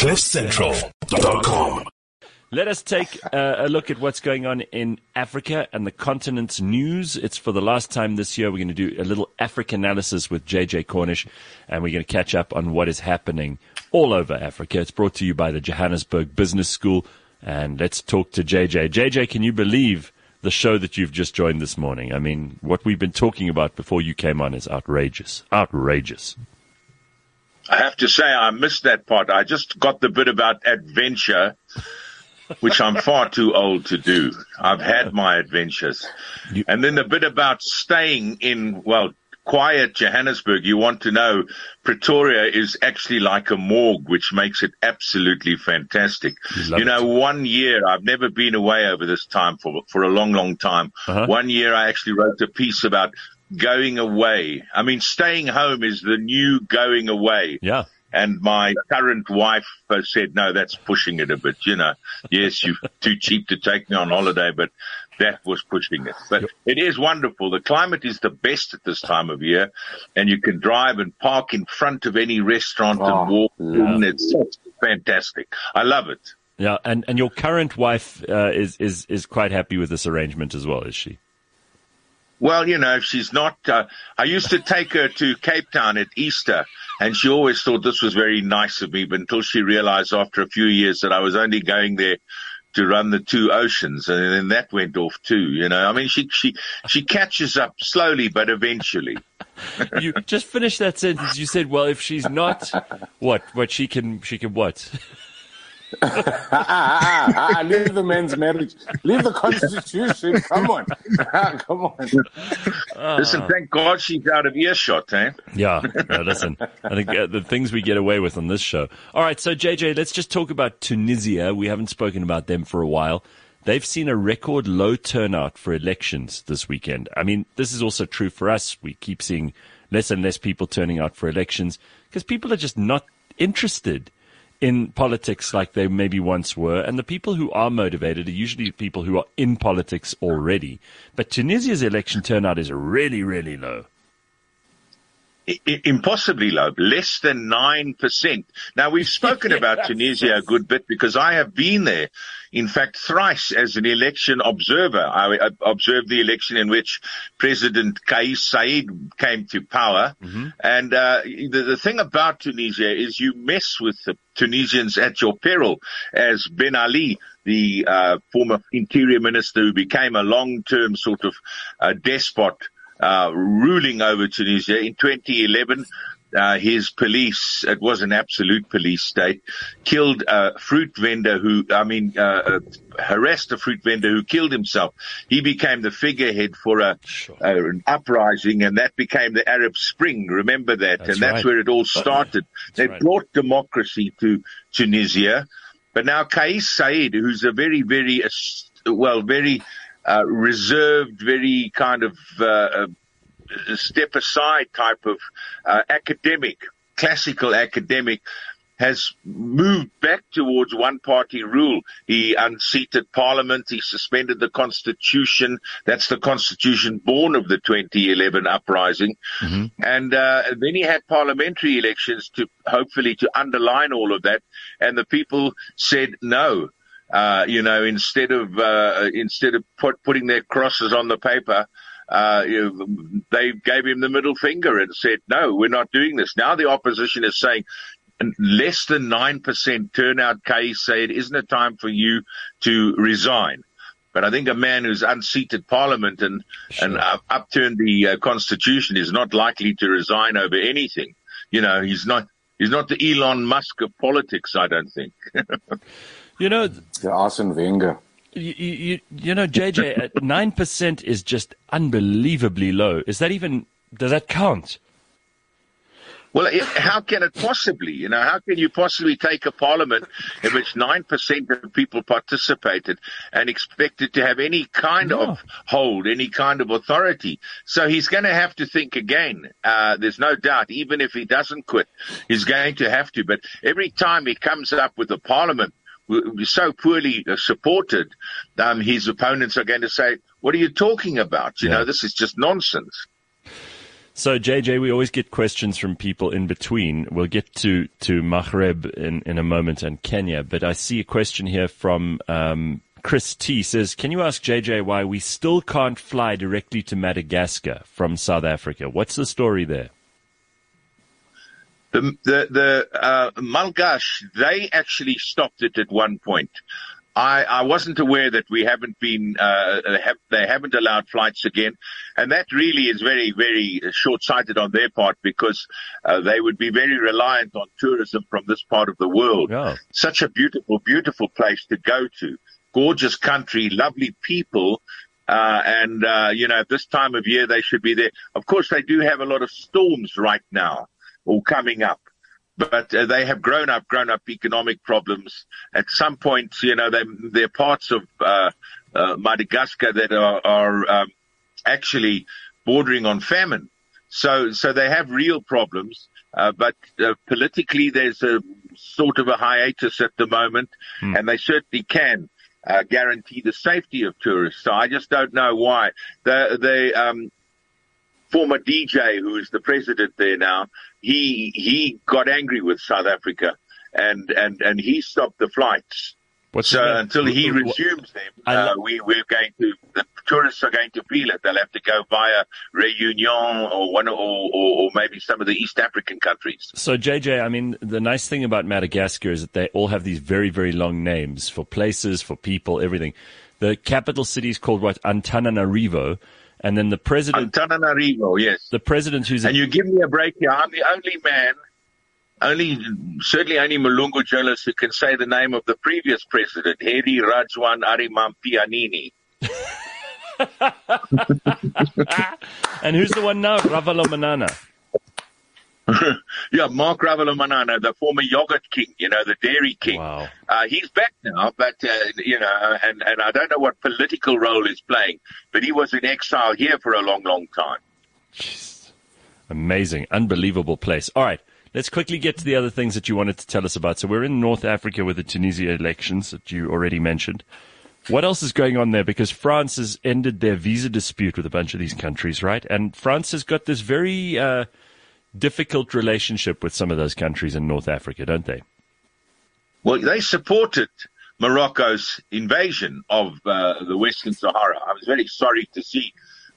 CliffCentral.com. Let us take uh, a look at what's going on in Africa and the continent's news. It's for the last time this year. We're going to do a little Africa analysis with JJ Cornish, and we're going to catch up on what is happening all over Africa. It's brought to you by the Johannesburg Business School. And let's talk to JJ. JJ, can you believe the show that you've just joined this morning? I mean, what we've been talking about before you came on is outrageous. Outrageous. I have to say, I missed that part. I just got the bit about adventure which I'm far too old to do. I've had my adventures. And then the bit about staying in, well, quiet Johannesburg, you want to know Pretoria is actually like a morgue, which makes it absolutely fantastic. You know, it. one year, I've never been away over this time for, for a long, long time. Uh-huh. One year I actually wrote a piece about going away. I mean, staying home is the new going away. Yeah. And my current wife said, no, that's pushing it a bit. You know, yes, you're too cheap to take me on holiday, but that was pushing it. But yep. it is wonderful. The climate is the best at this time of year and you can drive and park in front of any restaurant oh, and walk in. It's, it's fantastic. I love it. Yeah. And, and your current wife, uh, is, is, is quite happy with this arrangement as well, is she? Well, you know, she's not. Uh, I used to take her to Cape Town at Easter, and she always thought this was very nice of me, but until she realized after a few years that I was only going there to run the two oceans, and then that went off too. You know, I mean, she she she catches up slowly, but eventually. you just finished that sentence. You said, "Well, if she's not, what? What she can she can what?" leave the men's marriage. Leave the constitution. Come on. Come on. Listen, thank God she's out of earshot, eh? Yeah. No, listen, I think uh, the things we get away with on this show. All right. So, JJ, let's just talk about Tunisia. We haven't spoken about them for a while. They've seen a record low turnout for elections this weekend. I mean, this is also true for us. We keep seeing less and less people turning out for elections because people are just not interested in politics like they maybe once were. And the people who are motivated are usually people who are in politics already. But Tunisia's election turnout is really, really low. Impossibly low, less than 9%. Now we've spoken yeah, about Tunisia a good bit because I have been there in fact, thrice as an election observer. I observed the election in which President Kais Saied came to power. Mm-hmm. And uh, the, the thing about Tunisia is you mess with the Tunisians at your peril, as Ben Ali, the uh, former interior minister who became a long-term sort of uh, despot, uh, ruling over Tunisia in 2011 uh, his police, it was an absolute police state, killed a fruit vendor who, I mean, uh, uh, harassed a fruit vendor who killed himself. He became the figurehead for a, sure. uh, an uprising and that became the Arab Spring. Remember that? That's and that's right. where it all started. That's they right. brought democracy to Tunisia. But now Kais Saied, who's a very, very, well, very, uh, reserved, very kind of, uh, step aside type of uh, academic, classical academic, has moved back towards one party rule. He unseated parliament. He suspended the constitution. That's the constitution born of the 2011 uprising. Mm-hmm. And, uh, then he had parliamentary elections to hopefully to underline all of that. And the people said no. Uh, you know, instead of, uh, instead of put, putting their crosses on the paper, uh, they gave him the middle finger and said, no, we're not doing this. Now the opposition is saying, less than 9% turnout Kais Saied, isn't it time for you to resign? But I think a man who's unseated parliament and, sure. and uh, upturned the uh, constitution is not likely to resign over anything. You know, he's not, he's not the Elon Musk of politics, I don't think. you know, the Arsene Wenger. You, you, you know, JJ, nine percent is just unbelievably low. Is that even? Does that count? Well, it, how can it possibly? You know, how can you possibly take a parliament in which nine percent of people participated and expect it to have any kind no. of hold, any kind of authority? So he's going to have to think again. Uh, there's no doubt. Even if he doesn't quit, he's going to have to. But every time he comes up with a parliament so poorly uh, supported, um, his opponents are going to say, "What are you talking about? You yeah. know, this is just nonsense." So, JJ, we always get questions from people in between. We'll get to, to Maghreb in, in a moment and Kenya, but I see a question here from um, Chris T says, Can you ask JJ why we still can't fly directly to Madagascar from South Africa? What's the story there? The the the uh, Malgache they actually stopped it at one point. I, I wasn't aware that we haven't been uh, have, they haven't allowed flights again, and that really is very very short-sighted on their part because uh, they would be very reliant on tourism from this part of the world. Yeah. Such a beautiful beautiful place to go to, gorgeous country, lovely people. Uh, and, uh, you know, at this time of year they should be there. Of course, they do have a lot of storms right now or coming up. But uh, they have grown up, grown up economic problems. At some point, you know, they, they're parts of uh, uh, Madagascar that are, are um, actually bordering on famine. So, so they have real problems. Uh, but uh, politically, there's a sort of a hiatus at the moment, Hmm. and they certainly can uh, guarantee the safety of tourists. So I just don't know why the the um, former DJ, who is the president there now, he he got angry with South Africa, and and and he stopped the flights. What's So until he resumes them, uh, we we're going to the tourists are going to feel it. They'll have to go via Reunion or one or, or or maybe some of the East African countries. So, JJ, I mean, the nice thing about Madagascar is that they all have these very, very long names for places, for people, everything. The capital city is called what? Antananarivo. And then the president, Antananarivo, yes. the president who's And you give me a break here. I'm the only man, only certainly only Malungu journalist who can say the name of the previous president, Heri Rajwan Arimampianini. and who's the one now? Ravalomanana. yeah, Marc Ravalomanana, the former yogurt king, you know, the dairy king. Wow. Uh, he's back now, but, uh, you know, and, and I don't know what political role he's playing, but he was in exile here for a long, long time. Jeez. Amazing. Unbelievable place. All right. Let's quickly get to the other things that you wanted to tell us about. So we're in North Africa with the Tunisia elections that you already mentioned. What else is going on there? Because France has ended their visa dispute with a bunch of these countries, right? And France has got this very uh, difficult relationship with some of those countries in North Africa, don't they? Well, they supported Morocco's invasion of uh, the Western Sahara. I was very sorry to see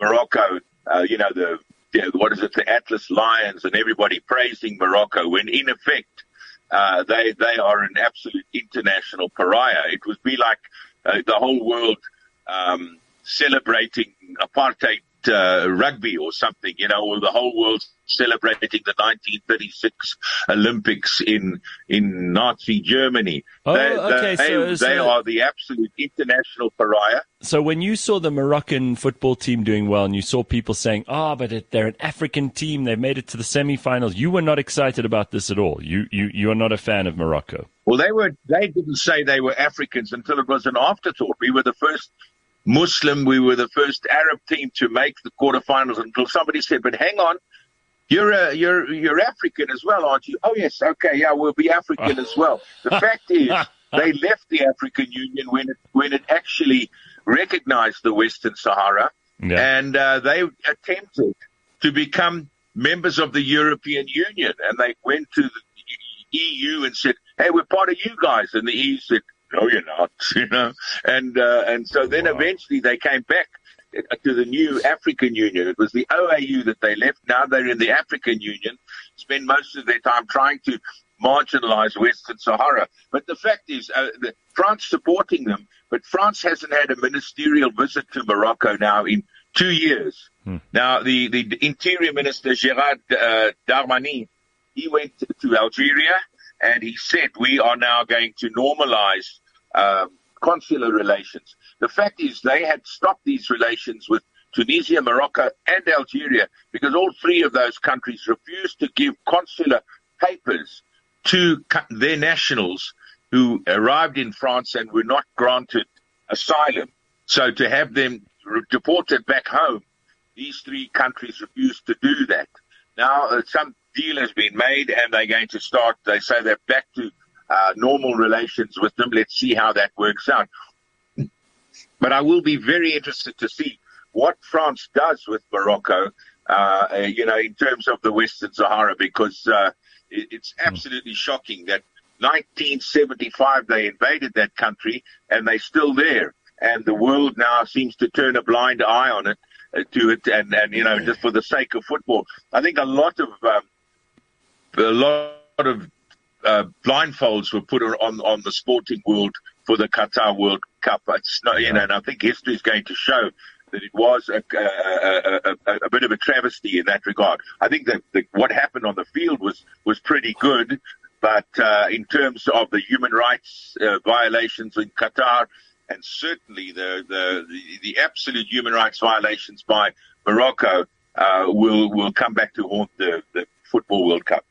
Morocco, uh, you know, the, the what is it, the Atlas Lions, and everybody praising Morocco when in effect uh, they they are an absolute international pariah. It would be like uh, the whole world um, celebrating apartheid uh, rugby or something, you know, or the whole world celebrating the 1936 Olympics in in Nazi Germany. Oh, they, okay, they, so- they so- are the absolute international pariah. So when you saw the Moroccan football team doing well and you saw people saying, oh, but it, they're an African team, they've made it to the semifinals, you were not excited about this at all. You, you, you are not a fan of Morocco. Well, they were. They didn't say they were Africans until it was an afterthought. We were the first Muslim. We were the first Arab team to make the quarterfinals until somebody said, "But hang on, you're a, you're you're African as well, aren't you?" Oh yes, okay, yeah, we'll be African as well. The fact is, they left the African Union when it when it actually recognized the Western Sahara, Yeah. and uh, they attempted to become members of the European Union, and they went to the EU and said, "Hey, we're part of you guys," and the EU said, "No, you're not," you know, and uh, and so then Wow. eventually they came back to the new African Union. It was the OAU that they left. Now they're in the African Union. Spend most of their time trying to marginalize Western Sahara. But the fact is, uh, the, France supporting them, but France hasn't had a ministerial visit to Morocco now in two years. Now, the, the Interior Minister Gerard uh, Darmanin, he went to Algeria and he said we are now going to normalize um, consular relations. The fact is they had stopped these relations with Tunisia, Morocco, and Algeria because all three of those countries refused to give consular papers to their nationals who arrived in France and were not granted asylum. So to have them deported back home, these three countries refused to do that. Now uh, some deal has been made and they're going to start, they say they're back to uh, normal relations with them. Let's see how that works out. But I will be very interested to see what France does with Morocco uh, you know, in terms of the Western Sahara, because uh, it, it's absolutely shocking that 1975 they invaded that country and they're still there, and the world now seems to turn a blind eye on it uh, to it, and and you know, just for the sake of football. I think a lot of um, a lot of uh, blindfolds were put on on the sporting world for the Qatar World Cup. It's not, you know, and I think history is going to show that it was a, a, a, a, bit of a travesty in that regard. I think that the, what happened on the field was was pretty good, but uh, in terms of the human rights uh, violations in Qatar, and certainly the, the the, the absolute human rights violations by Morocco, uh, will will come back to haunt the, the football World Cup.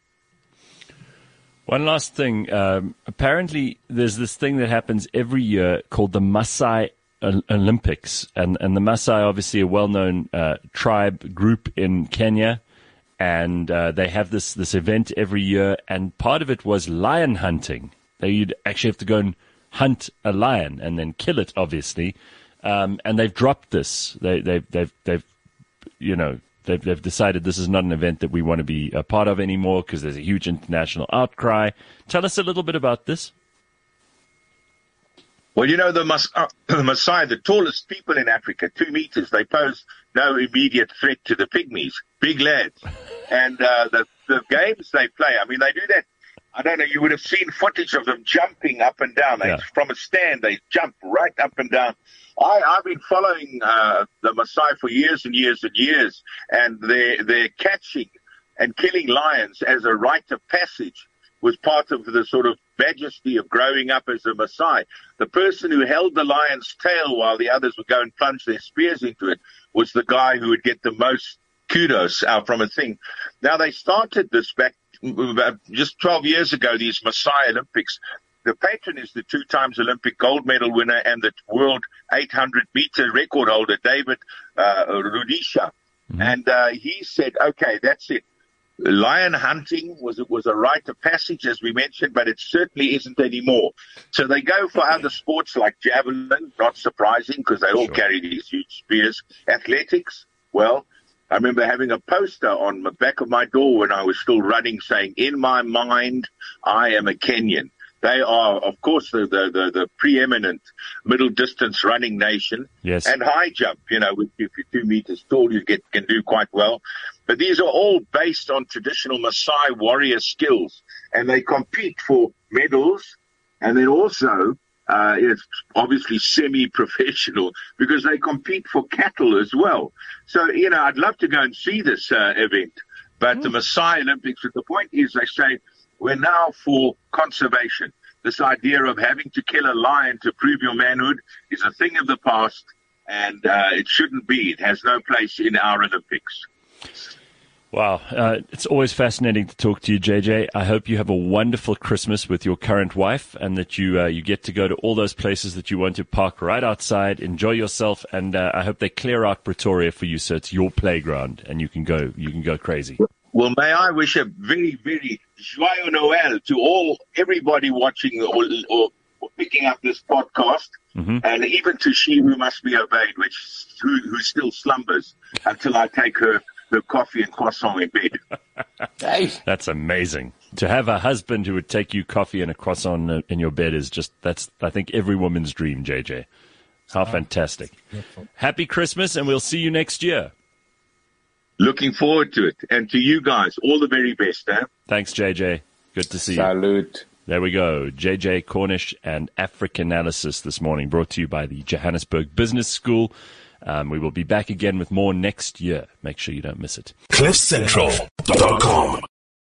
One last thing. Um, apparently, there's this thing that happens every year called the Maasai Olympics, and and the Maasai obviously a well-known uh, tribe group in Kenya, and uh, they have this this event every year, and part of it was lion hunting. They you'd actually have to go and hunt a lion and then kill it, obviously, um, and they've dropped this. They they've they've they've you know they've, they've decided this is not an event that we want to be a part of anymore because there's a huge international outcry. Tell us a little bit about this. Well, you know, the, Mas- uh, the Maasai, the tallest people in Africa, two meters, they pose no immediate threat to the pygmies, big lads. And uh, the, the games they play, I mean, they do that. I don't know, you would have seen footage of them jumping up and down. They, yeah. From a stand, they jump right up and down. I, I've been following uh, the Maasai for years and years and years, and they're, they're catching and killing lions as a rite of passage was part of the sort of majesty of growing up as a Maasai. The person who held the lion's tail while the others would go and plunge their spears into it was the guy who would get the most kudos out from a thing. Now they started this back just 12 years ago, these Maasai Olympics. The patron is the two times Olympic gold medal winner and the world 800 meter record holder, David uh, Rudisha. Mm-hmm. And uh, he said, okay, that's it. Lion hunting was was a rite of passage, as we mentioned, but it certainly isn't anymore. So they go for other sports like javelin, not surprising because they all sure. carry these huge spears. Athletics, well, I remember having a poster on the back of my door when I was still running saying, in my mind, I am a Kenyan. They are, of course, the, the, the, the, preeminent middle distance running nation. Yes. And high jump, you know, if you're two meters tall, you get, can do quite well. But these are all based on traditional Maasai warrior skills and they compete for medals and then also, uh, it's obviously semi-professional because they compete for cattle as well. So, you know, I'd love to go and see this, uh, event. But mm. the Maasai Olympics, But the point is they say, we're now for conservation. This idea of having to kill a lion to prove your manhood is a thing of the past, and uh, it shouldn't be. It has no place in our Olympics. Wow. Uh, it's always fascinating to talk to you, JJ. I hope you have a wonderful Christmas with your current wife and that you, uh, you get to go to all those places that you want to park right outside, enjoy yourself. And, uh, I hope they clear out Pretoria for you so it's your playground and you can go, you can go crazy. Well, may I wish a very, very joyeux Noel to all, everybody watching or, or, or picking up this podcast, mm-hmm. and even to she who must be obeyed, which who, who still slumbers until I take her her coffee and croissant in bed. That's amazing. To have a husband who would take you coffee and a croissant in your bed is just that's I think every woman's dream, JJ. How fantastic. Happy Christmas and we'll see you next year. Looking forward to it. And to you guys, all the very best. Eh? Thanks, JJ. Good to see Salute. you. Salute. There we go. JJ Cornish and Africanalysis this morning, brought to you by the Johannesburg Business School. Um, we will be back again with more next year. Make sure you don't miss it. CliffCentral.com